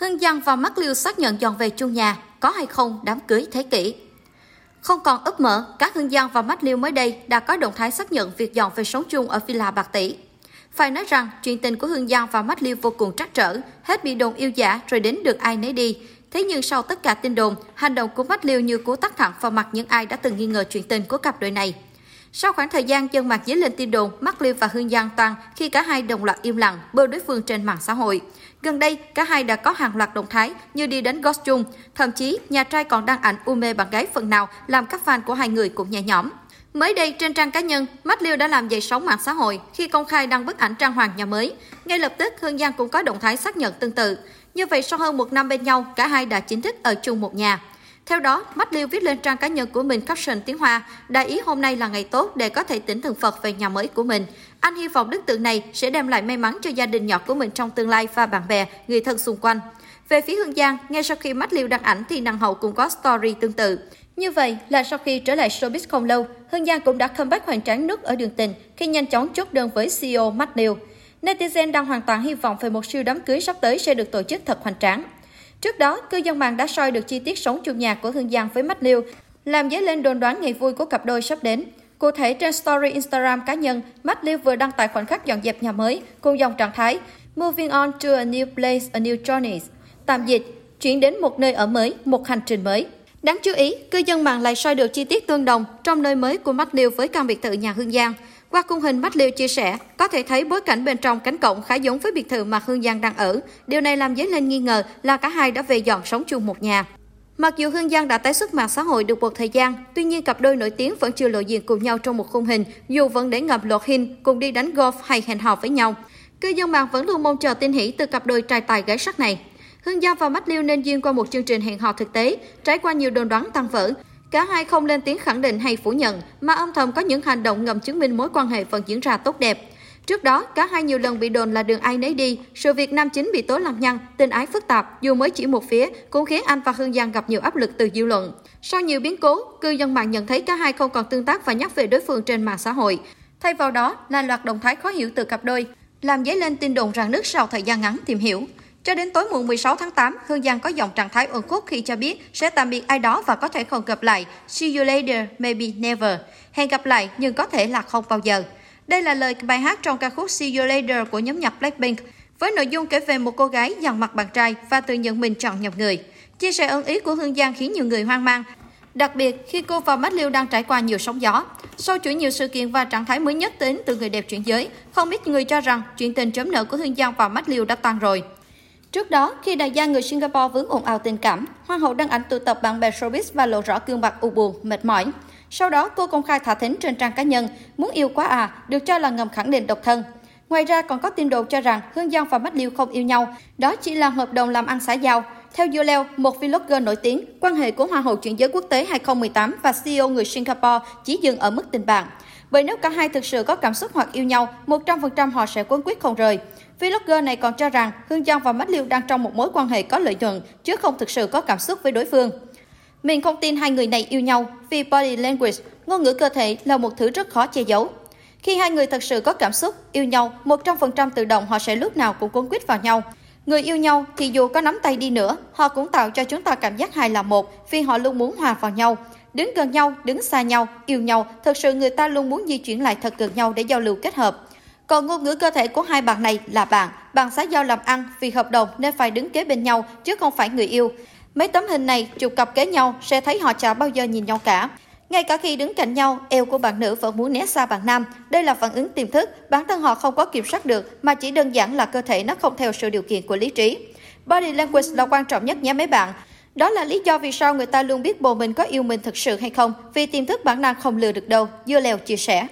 Hương Giang và Mắc Liêu xác nhận dọn về chung nhà, có hay không đám cưới thế kỷ. Không còn ấp mở, các Hương Giang và Mắc Liêu mới đây đã có động thái xác nhận việc dọn về sống chung ở Villa Bạc Tỷ. Phải nói rằng, chuyện tình của Hương Giang và Mắt Liêu vô cùng trắc trở, hết bị đồn yêu giả rồi đến được ai nấy đi. Thế nhưng sau tất cả tin đồn, hành động của Mắt Liêu như cú tắt thẳng vào mặt những ai đã từng nghi ngờ chuyện tình của cặp đôi này. Sau khoảng thời gian dân mặt dấy lên tin đồn, Mắc Liêu và Hương Giang toàn khi cả hai đồng loạt im lặng bơ đối phương trên mạng xã hội. Gần đây, cả hai đã có hàng loạt động thái như đi đến golf chung, thậm chí nhà trai còn đăng ảnh u mê bạn gái phần nào làm các fan của hai người cũng nhẹ nhõm. Mới đây trên trang cá nhân, Mắt Liêu đã làm dậy sóng mạng xã hội khi công khai đăng bức ảnh trang hoàng nhà mới. Ngay lập tức, Hương Giang cũng có động thái xác nhận tương tự. Như vậy sau hơn một năm bên nhau, cả hai đã chính thức ở chung một nhà. Theo đó, Mắt Liêu viết lên trang cá nhân của mình caption tiếng Hoa, đại ý hôm nay là ngày tốt để có thể tỉnh thần Phật về nhà mới của mình. Anh hy vọng đức tượng này sẽ đem lại may mắn cho gia đình nhỏ của mình trong tương lai và bạn bè, người thân xung quanh. Về phía Hương Giang, ngay sau khi Mắt Liêu đăng ảnh thì nàng hậu cũng có story tương tự. Như vậy là sau khi trở lại showbiz không lâu, Hương Giang cũng đã comeback hoành tráng nước ở đường tình khi nhanh chóng chốt đơn với CEO Mắt Liêu. Netizen đang hoàn toàn hy vọng về một siêu đám cưới sắp tới sẽ được tổ chức thật hoành tráng. Trước đó, cư dân mạng đã soi được chi tiết sống chung nhà của Hương Giang với Mách Liêu, làm dấy lên đồn đoán ngày vui của cặp đôi sắp đến. Cụ thể trên story Instagram cá nhân, Matt Liêu vừa đăng tải khoảnh khắc dọn dẹp nhà mới cùng dòng trạng thái Moving on to a new place, a new journey. Tạm dịch, chuyển đến một nơi ở mới, một hành trình mới. Đáng chú ý, cư dân mạng lại soi được chi tiết tương đồng trong nơi mới của Matt Liêu với căn biệt thự nhà Hương Giang. Qua khung hình Bách Liêu chia sẻ, có thể thấy bối cảnh bên trong cánh cổng khá giống với biệt thự mà Hương Giang đang ở. Điều này làm dấy lên nghi ngờ là cả hai đã về dọn sống chung một nhà. Mặc dù Hương Giang đã tái xuất mạng xã hội được một thời gian, tuy nhiên cặp đôi nổi tiếng vẫn chưa lộ diện cùng nhau trong một khung hình, dù vẫn để ngập lột hình cùng đi đánh golf hay hẹn hò với nhau. Cư dân mạng vẫn luôn mong chờ tin hỷ từ cặp đôi trai tài gái sắc này. Hương Giang và Bách Liêu nên duyên qua một chương trình hẹn hò thực tế, trải qua nhiều đồn đoán tăng vỡ. Cả hai không lên tiếng khẳng định hay phủ nhận, mà âm thầm có những hành động ngầm chứng minh mối quan hệ vẫn diễn ra tốt đẹp. Trước đó, cả hai nhiều lần bị đồn là đường ai nấy đi, sự việc nam chính bị tố lăng nhăng, tình ái phức tạp, dù mới chỉ một phía, cũng khiến anh và Hương Giang gặp nhiều áp lực từ dư luận. Sau nhiều biến cố, cư dân mạng nhận thấy cả hai không còn tương tác và nhắc về đối phương trên mạng xã hội. Thay vào đó là loạt động thái khó hiểu từ cặp đôi, làm dấy lên tin đồn rằng nước sau thời gian ngắn tìm hiểu. Cho đến tối muộn 16 tháng 8, Hương Giang có dòng trạng thái ẩn khúc khi cho biết sẽ tạm biệt ai đó và có thể không gặp lại. See you later, maybe never. Hẹn gặp lại nhưng có thể là không bao giờ. Đây là lời bài hát trong ca khúc See You Later của nhóm nhạc Blackpink, với nội dung kể về một cô gái dằn mặt bạn trai và tự nhận mình chọn nhầm người. Chia sẻ ân ý của Hương Giang khiến nhiều người hoang mang, đặc biệt khi cô và Mắt Liêu đang trải qua nhiều sóng gió. Sau chuỗi nhiều sự kiện và trạng thái mới nhất đến từ người đẹp chuyển giới, không ít người cho rằng chuyện tình chớm nợ của Hương Giang và Mắt Liêu đã tan rồi. Trước đó, khi đại gia người Singapore vướng ồn ào tình cảm, Hoàng hậu đăng ảnh tụ tập bạn bè showbiz và lộ rõ gương mặt u buồn, mệt mỏi. Sau đó, cô công khai thả thính trên trang cá nhân, muốn yêu quá à, được cho là ngầm khẳng định độc thân. Ngoài ra còn có tin đồn cho rằng Hương Giang và Bách Liêu không yêu nhau, đó chỉ là hợp đồng làm ăn xã giao. Theo Yoleo, một vlogger nổi tiếng, quan hệ của Hoa hậu chuyển giới quốc tế 2018 và CEO người Singapore chỉ dừng ở mức tình bạn. Bởi nếu cả hai thực sự có cảm xúc hoặc yêu nhau, 100% họ sẽ quấn quyết không rời. Vlogger này còn cho rằng Hương Giang và Mách Liêu đang trong một mối quan hệ có lợi nhuận, chứ không thực sự có cảm xúc với đối phương. Mình không tin hai người này yêu nhau vì body language, ngôn ngữ cơ thể là một thứ rất khó che giấu. Khi hai người thật sự có cảm xúc, yêu nhau, 100% tự động họ sẽ lúc nào cũng cuốn quýt vào nhau. Người yêu nhau thì dù có nắm tay đi nữa, họ cũng tạo cho chúng ta cảm giác hai là một vì họ luôn muốn hòa vào nhau. Đứng gần nhau, đứng xa nhau, yêu nhau, thật sự người ta luôn muốn di chuyển lại thật gần nhau để giao lưu kết hợp. Còn ngôn ngữ cơ thể của hai bạn này là bạn, bạn xã giao làm ăn vì hợp đồng nên phải đứng kế bên nhau chứ không phải người yêu. Mấy tấm hình này chụp cặp kế nhau sẽ thấy họ chả bao giờ nhìn nhau cả. Ngay cả khi đứng cạnh nhau, eo của bạn nữ vẫn muốn né xa bạn nam. Đây là phản ứng tiềm thức, bản thân họ không có kiểm soát được, mà chỉ đơn giản là cơ thể nó không theo sự điều kiện của lý trí. Body language là quan trọng nhất nhé mấy bạn. Đó là lý do vì sao người ta luôn biết bồ mình có yêu mình thực sự hay không, vì tiềm thức bản năng không lừa được đâu, Dưa Lèo chia sẻ.